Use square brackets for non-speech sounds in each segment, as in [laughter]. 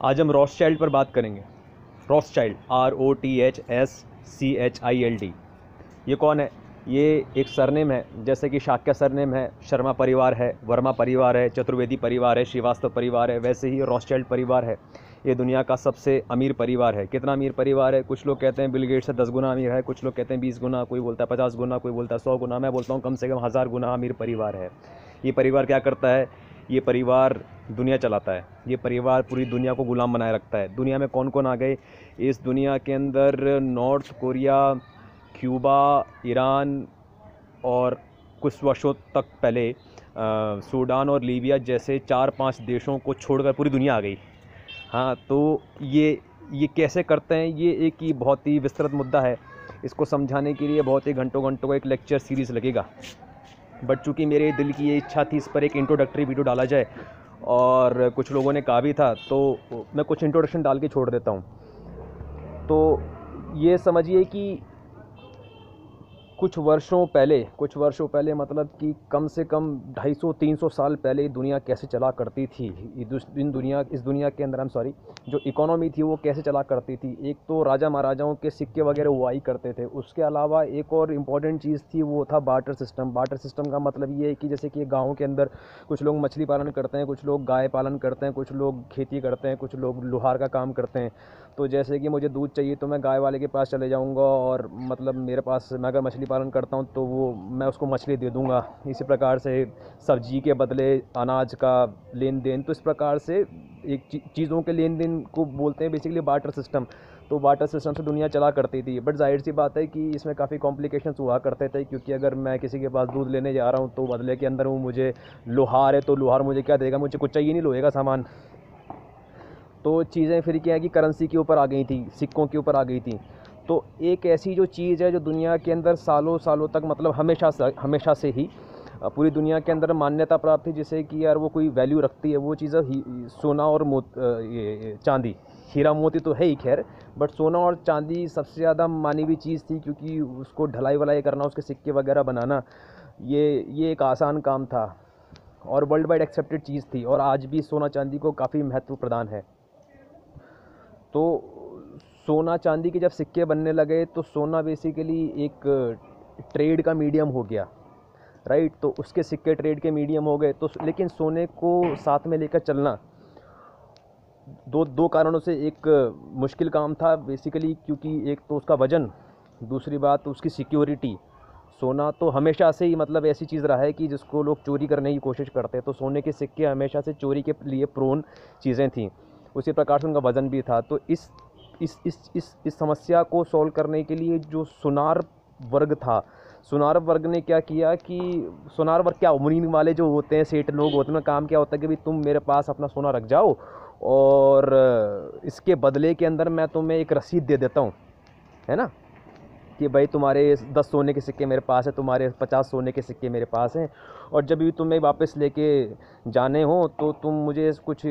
आज हम Ross child पर बात करेंगे। Rothschild R O T H S C H I L D ये कौन है? ये एक सरनेम है, जैसे कि शाक्य सरनेम है, शर्मा परिवार है, वर्मा परिवार है, चतुर्वेदी परिवार है, श्रीवास्तव परिवार है, वैसे ही रॉस चाइल्ड परिवार है। ये दुनिया का सबसे अमीर परिवार है। कितना अमीर परिवार है? कुछ लोग कहते हैं बिल गेट से दस गुना अमीर है, कुछ लोग कहते हैं बीस गुना, कोई बोलता है पचास गुना, कोई बोलता है सौ गुना, मैं बोलता हूँ कम से कम हज़ार गुना अमीर परिवार है। ये परिवार क्या करता है? ये परिवार दुनिया चलाता है। ये परिवार पूरी दुनिया को गुलाम बनाए रखता है। दुनिया में कौन कौन आ गए? इस दुनिया के अंदर नॉर्थ कोरिया, क्यूबा, ईरान और कुछ वर्षों तक पहले सूडान और लीबिया जैसे चार पाँच देशों को छोड़कर पूरी दुनिया आ गई। हाँ तो ये ये कैसे करते हैं? ये एक ही बहुत ही विस्तृत मुद्दा है। इसको समझाने के लिए बहुत ही घंटों घंटों का एक लेक्चर सीरीज़ लगेगा। बट चूँकि मेरे दिल की ये इच्छा थी इस पर एक इंट्रोडक्टरी वीडियो डाला जाए और कुछ लोगों ने कहा भी था तो मैं कुछ इंट्रोडक्शन डाल के छोड़ देता हूँ। तो ये समझिए कि कुछ वर्षों पहले, कुछ वर्षों पहले मतलब कि कम से कम 250-300 साल पहले दुनिया कैसे चला करती थी? इन दुनिया, इस दुनिया के अंदर हम सॉरी जो इकोनॉमी थी वो कैसे चला करती थी? एक तो राजा महाराजाओं के सिक्के वगैरह वो आई करते थे। उसके अलावा एक और इंपॉर्टेंट चीज़ थी वो था बाटर सिस्टम बाटर सिस्टम का मतलब ये है कि जैसे कि गाँव के अंदर कुछ लोग मछली पालन करते हैं, कुछ लोग गाय पालन करते हैं, कुछ लोग खेती करते हैं, कुछ लोग लोहार का काम करते हैं। तो जैसे कि मुझे दूध चाहिए तो मैं गाय वाले के पास चले जाऊँगा और मतलब मेरे पास, मैं अगर मछली पालन करता हूँ तो वो, मैं उसको मछली दे दूँगा। इसी प्रकार से सब्ज़ी के बदले अनाज का लेन देन तो इस प्रकार से एक चीज़ों के लेन देन को बोलते हैं बेसिकली बाटर सिस्टम तो वाटर सिस्टम से दुनिया चला करती थी। बट ज़ाहिर सी बात है कि इसमें काफ़ी कॉम्प्लिकेशन हुआ करते थे, क्योंकि अगर मैं किसी के पास दूध लेने जा रहा हूँ तो बदले के अंदर वो मुझे, लोहार है तो लोहार मुझे क्या देगा? मुझे कुछ चाहिए नहीं, लोहे का सामान। तो चीज़ें फिर क्या है कि करेंसी के ऊपर आ गई थी, सिक्कों के ऊपर आ गई थी। तो एक ऐसी जो चीज़ है जो दुनिया के अंदर सालों सालों तक मतलब हमेशा से हमेशा से ही पूरी दुनिया के अंदर मान्यता प्राप्त है जिसे कि यार वो कोई वैल्यू रखती है, वो चीज़ सोना और मोत ये चांदी। हीरा मोती तो है ही खैर बट सोना और चांदी सबसे ज़्यादा मानी हुई चीज़ थी, क्योंकि उसको ढलाई वलाई करना, उसके सिक्के वगैरह बनाना, ये ये एक आसान काम था। और वर्ल्ड वाइड एक्सेप्टेड चीज़ थी, और आज भी सोना चांदी को काफ़ी महत्व प्रदान है। तो सोना चांदी के जब सिक्के बनने लगे तो सोना बेसिकली एक ट्रेड का मीडियम हो गया राइट तो उसके सिक्के ट्रेड के मीडियम हो गए। तो लेकिन सोने को साथ में लेकर चलना, दो दो कारणों से एक, मुश्किल काम था बेसिकली क्योंकि एक तो उसका वज़न, दूसरी बात तो उसकी सिक्योरिटी सोना तो हमेशा से ही मतलब ऐसी चीज़ रहा है कि जिसको लोग चोरी करने की कोशिश करते हैं तो सोने के सिक्के हमेशा से चोरी के लिए प्रोन चीज़ें थी। उसी प्रकार से उनका वज़न भी था। तो इस इस इस इस इस समस्या को सॉल्व करने के लिए जो सुनार वर्ग था, सुनार वर्ग ने क्या किया कि सुनार वर्ग क्या मुनीन वाले जो होते हैं, सेठ लोग होते हैं काम क्या होता है कि भाई तुम मेरे पास अपना सोना रख जाओ और इसके बदले के अंदर मैं तुम्हें एक रसीद दे देता हूँ, है ना? कि भाई तुम्हारे दस सोने के सिक्के मेरे पास है, तुम्हारे पचास सोने के सिक्के मेरे पास हैं। और जब भी तुम्हें वापस लेके जाने हो तो तुम मुझे कुछ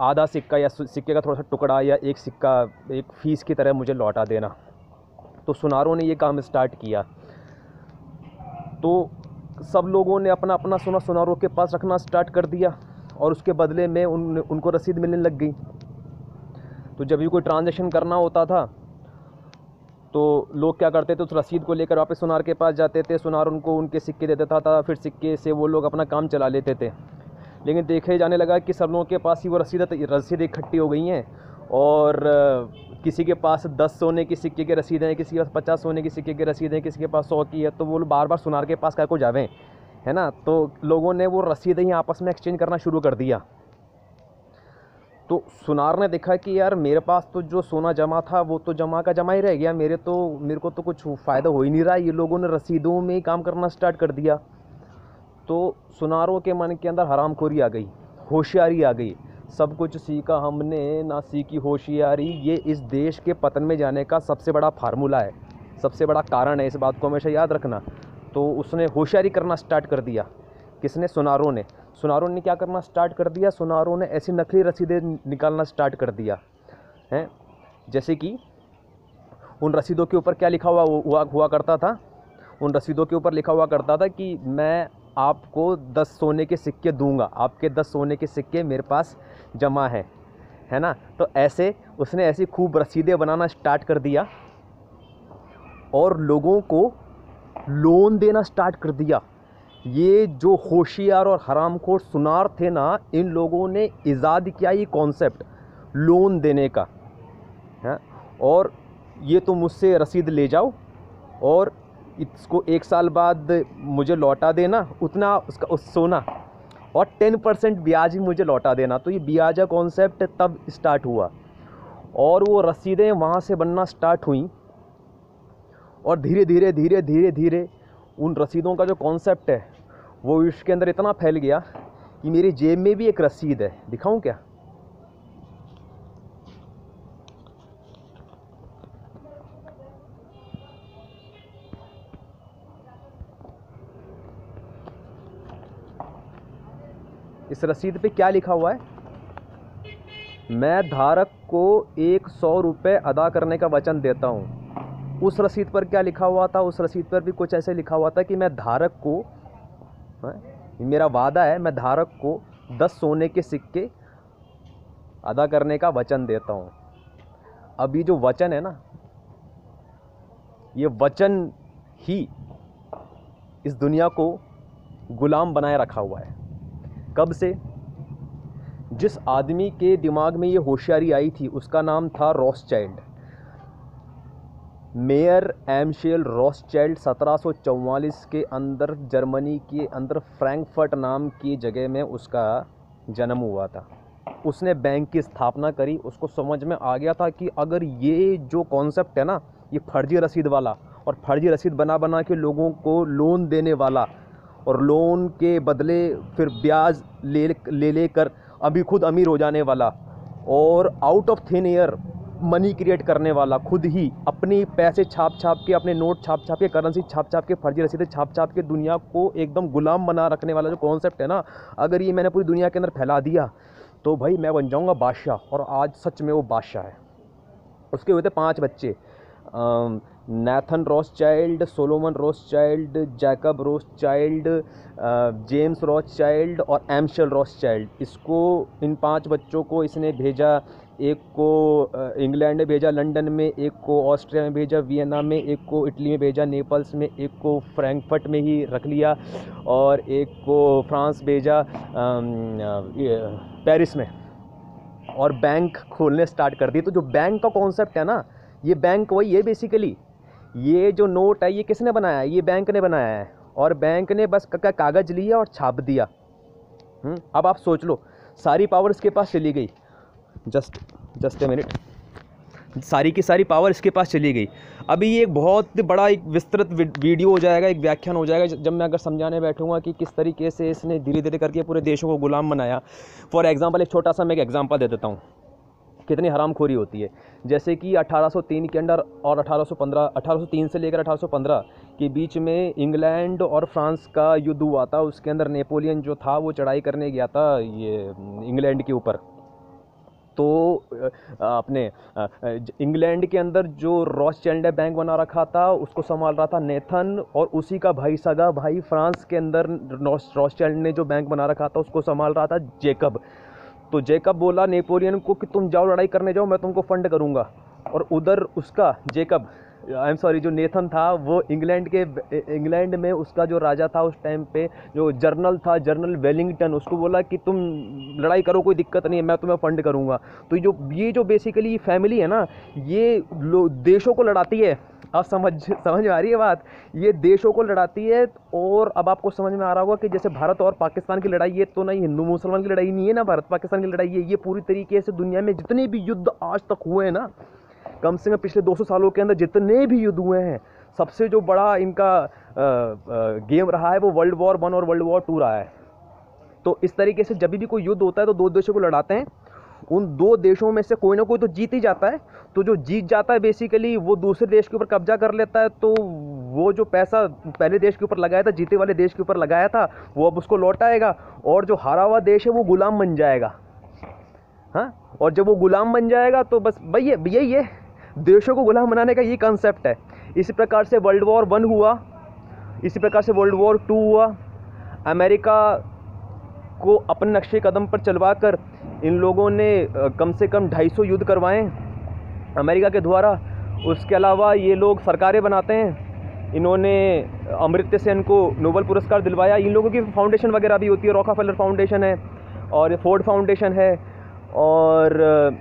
आधा सिक्का या सिक्के का थोड़ा सा टुकड़ा या एक सिक्का, एक फ़ीस की तरह मुझे लौटा देना। तो सुनारों ने ये काम स्टार्ट किया। तो सब लोगों ने अपना अपना सोना, सुनारों के पास रखना स्टार्ट कर दिया और उसके बदले में उन, उनको रसीद मिलने लग गई। तो जब भी कोई ट्रांजेक्शन करना होता था तो लोग क्या करते थे, उस रसीद को लेकर वापस सुनार के पास जाते थे। सुनार उनको उनके सिक्के देता था था, फिर सिक्के से वो लोग अपना काम चला लेते थे। लेकिन देखे जाने लगा कि सब लोगों के पास ही वो रसीद रसीद इकट्ठी हो गई हैं। और किसी के पास दस सोने की सिक्के के रसीद हैं, किसी के पास पचास सोने की सिक्के के रसीद हैं, किसी के पास सौ की है तो वो बार बार सुनार के पास क्या को जावें, है ना? तो लोगों ने वो रसीदें ही आपस में एक्सचेंज करना शुरू कर दिया। तो सुनार ने देखा कि यार, मेरे पास तो जो सोना जमा था, वो तो जमा का जमा ही रह गया। मेरे तो मेरे को तो कुछ फ़ायदा हो ही नहीं रहा। ये लोगों ने रसीदों में ही काम करना स्टार्ट कर दिया। तो सुनारों के मन के अंदर हरामखोरी आ गई, होशियारी आ गई। सब कुछ सीखा हमने, ना सीखी होशियारी। ये इस देश के पतन में जाने का सबसे बड़ा फार्मूला है, सबसे बड़ा कारण है इस बात को हमेशा याद रखना। तो उसने होशियारी करना स्टार्ट कर दिया। किसने? सुनारों ने। सुनारों ने क्या करना स्टार्ट कर दिया? सुनारों ने ऐसी नकली रसीदें निकालना स्टार्ट कर दिया। हैं? जैसे कि उन रसीदों के ऊपर क्या लिखा हुआ हुआ हुआ करता था? उन रसीदों के ऊपर लिखा हुआ करता था कि मैं आपको दस सोने के सिक्के दूँगा। आपके दस सोने के सिक्के मेरे पास जमा हैं। है ना? तो ऐसे उसने ऐसी खूब रसीदें बनाना स्टार्ट कर दिया और लोगों को लोन देना स्टार्ट कर दिया। ये जो होशियार और हरामखोर सुनार थे ना, इन लोगों ने ईजाद किया ये कॉन्सेप्ट लोन देने का। है? और ये तो मुझसे रसीद ले जाओ, और इसको एक साल बाद मुझे लौटा देना, उतना उसका, उस सोना, और टेन परसेंट ब्याज भी मुझे लौटा देना। तो ये ब्याजा कॉन्सेप्ट तब स्टार्ट हुआ, और वो रसीदें वहाँ से बनना स्टार्ट हुई, और धीरे धीरे धीरे धीरे धीरे उन रसीदों का जो कॉन्सेप्ट है वो विश्व के अंदर इतना फैल गया कि मेरी जेब में भी एक रसीद है। दिखाऊँ क्या? इस रसीद पे क्या लिखा हुआ है? मैं धारक को एक सौ रुपये अदा करने का वचन देता हूँ। उस रसीद पर क्या लिखा हुआ था? उस रसीद पर भी कुछ ऐसे लिखा हुआ था कि मैं धारक को है, मेरा वादा है मैं धारक को दस सोने के सिक्के अदा करने का वचन देता हूँ। अभी जो वचन है ना ये वचन ही इस दुनिया को गुलाम बनाए रखा हुआ है। कब से? जिस आदमी के दिमाग में ये होशियारी आई थी उसका नाम था Rothschild Mayer Amschel Rothschild सत्रह के अंदर जर्मनी के अंदर फ्रैंकफर्ट नाम की जगह में उसका जन्म हुआ था। उसने बैंक की स्थापना करी। उसको समझ में आ गया था कि अगर ये जो कॉन्सेप्ट है ना, ये फर्जी रसीद वाला और फर्जी रसीद बना बना के लोगों को लोन देने वाला और लोन के बदले फिर ब्याज ले ले लेकर अभी खुद अमीर हो जाने वाला और out of thin air money create करने वाला, खुद ही अपने पैसे छाप छाप के, अपने नोट छाप छाप के करेंसी छाप छाप के, फर्जी रसीदें छाप छाप के दुनिया को एकदम गुलाम बना रखने वाला जो कॉन्सेप्ट है ना, अगर ये मैंने पूरी दुनिया के अंदर फैला दिया तो भाई मैं बन जाऊँगा बादशाह, और आज सच में वो बादशाह है। उसके हुए थे पाँच बच्चे Nathan Rothschild Solomon Rothschild Jacob Rothschild James Rothschild और एमशल रॉस चाइल्ड इसको, इन पाँच बच्चों को इसने भेजा एक को इंग्लैंड में भेजा लंदन में एक को ऑस्ट्रिया में भेजा वियना में एक को इटली में भेजा नेपल्स में एक को फ्रैंकफर्ट में ही रख लिया और एक को फ्रांस भेजा पेरिस में। और बैंक खोलने स्टार्ट कर दिए। तो जो बैंक का कॉन्सेप्ट है ना ये बैंक वही है बेसिकली ये जो नोट है ये किसने बनाया है? ये बैंक ने बनाया है। और बैंक ने बस का कागज़ लिया और छाप दिया। हम्म, अब आप सोच लो सारी पावर इसके पास चली गई। Just just a minute. सारी की सारी पावर इसके पास चली गई। अभी ये एक बहुत बड़ा एक विस्तृत वीडियो हो जाएगा, एक व्याख्यान हो जाएगा, जब मैं अगर समझाने बैठूँगा कि किस तरीके से इसने धीरे धीरे करके पूरे देशों को गुलाम बनाया। फॉर एग्जांपल एक छोटा सा मैं एक एग्जांपल दे देता हूँ। कितनी हरामखोरी होती है। जैसे कि 1803 के अंडर और 1815 1803 से लेकर 1815 के बीच में इंग्लैंड और फ्रांस का युद्ध हुआ था। उसके अंदर नेपोलियन जो था, वो चढ़ाई करने गया था ये, इंग्लैंड के ऊपर। तो अपने इंग्लैंड के अंदर जो रॉस चैल्ड बैंक बना रखा था, उसको संभाल रहा था नेथन और उसी का भाई सगा भाई फ्रांस के अंदर रॉस चैल्ड ने जो बैंक बना रखा था, उसको संभाल रहा था जेकब। तो जेकब बोला, नेपोलियन को कि तुम जाओ, लड़ाई करने जाओ, मैं तुमको फंड करूँगा। और उधर उसका जेकब आई एम सॉरी जो नेथन था, वो इंग्लैंड के, इंग्लैंड में उसका जो राजा था उस टाइम पे, जो जर्नल था, जर्नल वेलिंगटन, उसको बोला कि तुम लड़ाई करो, कोई दिक्कत नहीं है, मैं तुम्हें फंड करूँगा। तो जो, ये जो बेसिकली फैमिली है ना, ये देशों को लड़ाती है। आप समझ समझ में आ रही है बात? ये देशों को लड़ाती है, और अब आपको समझ में आ रहा होगा कि जैसे भारत और पाकिस्तान की लड़ाई, ये तो नहीं, हिंदू मुसलमान की लड़ाई नहीं है ना, भारत पाकिस्तान की लड़ाई है। ये पूरी तरीके से दुनिया में जितने भी युद्ध आज तक हुए हैं ना कम से कम पिछले 200 सालों के अंदर जितने भी युद्ध हुए हैं सबसे जो बड़ा इनका आ, आ, गेम रहा है वो वर्ल्ड वॉर वन और वर्ल्ड वॉर टू रहा है। तो इस तरीके से जब भी कोई युद्ध होता है तो दो देशों को लड़ाते हैं। उन दो देशों में से कोई ना कोई तो जीत ही जाता है। तो जो जीत जाता है बेसिकली वो दूसरे देश के ऊपर कब्जा कर लेता है। तो वो जो पैसा पहले देश के ऊपर लगाया था जीते वाले देश के ऊपर लगाया था वो अब उसको लौटाएगा और जो हारा हुआ देश है वो गुलाम बन जाएगा। हाँ? और जब वो गुलाम बन जाएगा तो बस भैया यही है। देशों को गुलाम बनाने का ये कंसेप्ट है। इसी प्रकार से वर्ल्ड वॉर वन हुआ, इसी प्रकार से वर्ल्ड वॉर टू हुआ। अमेरिका को अपने नक्शे कदम पर चलवा कर इन लोगों ने कम से कम 250 युद्ध करवाएँ। अमेरिका के द्वारा। उसके अलावा ये लोग सरकारें बनाते हैं। इन्होंने अमृत्य सेन को नोबल पुरस्कार दिलवाया। इन लोगों की फाउंडेशन वगैरह भी होती है। रॉका फाउंडेशन है और फोर्ड फाउंडेशन है। और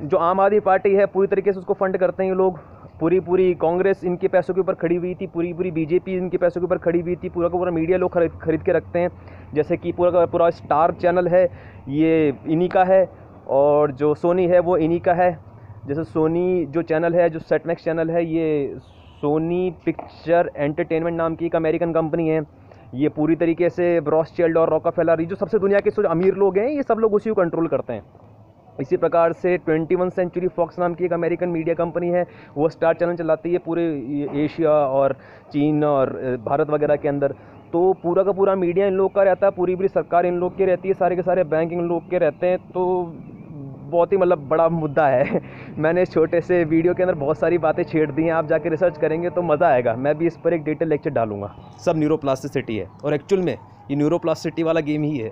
जो आम आदमी पार्टी है, पूरी तरीके से उसको फंड करते हैं ये लोग। पूरी पूरी कांग्रेस इनके पैसों के ऊपर खड़ी हुई थी पूरी पूरी बीजेपी इनके पैसों के ऊपर खड़ी हुई थी, पूरा का पूरा मीडिया लोग खरीद खरीद के रखते हैं। जैसे कि पूरा का पूरा स्टार चैनल है, ये इन्हीं का है, और जो सोनी है, वो इन्हीं का है। जैसे सोनी जो चैनल है, जो सेटमैक्स चैनल है, ये सोनी पिक्चर एंटरटेनमेंट नाम की एक अमेरिकन कंपनी है। ये पूरी तरीके से ब्रॉस चाइल्ड और रॉका फेलर ये जो सबसे दुनिया के अमीर लोग हैं, ये सब लोग उसी को कंट्रोल करते हैं। इसी प्रकार से 21 सेंचुरी फॉक्स नाम की एक अमेरिकन मीडिया कंपनी है, वो स्टार चैनल चलाती है पूरे एशिया और चीन और भारत वगैरह के अंदर। तो पूरा का पूरा मीडिया इन लोग का रहता है, पूरी पूरी सरकार इन लोग की रहती है, सारे के सारे बैंक इन लोग के रहते हैं तो बहुत ही मतलब बड़ा मुद्दा है। [laughs] मैंने इस छोटे से वीडियो के अंदर बहुत सारी बातें छेड़ दी हैं, आप जाके रिसर्च करेंगे तो मज़ा आएगा। मैं भी इस पर एक डिटेल लेक्चर डालूँगा। सब न्यूरोप्लास्टिसिटी है और एक्चुअल में ये न्यूरोप्लास्टिसिटी वाला गेम ही है।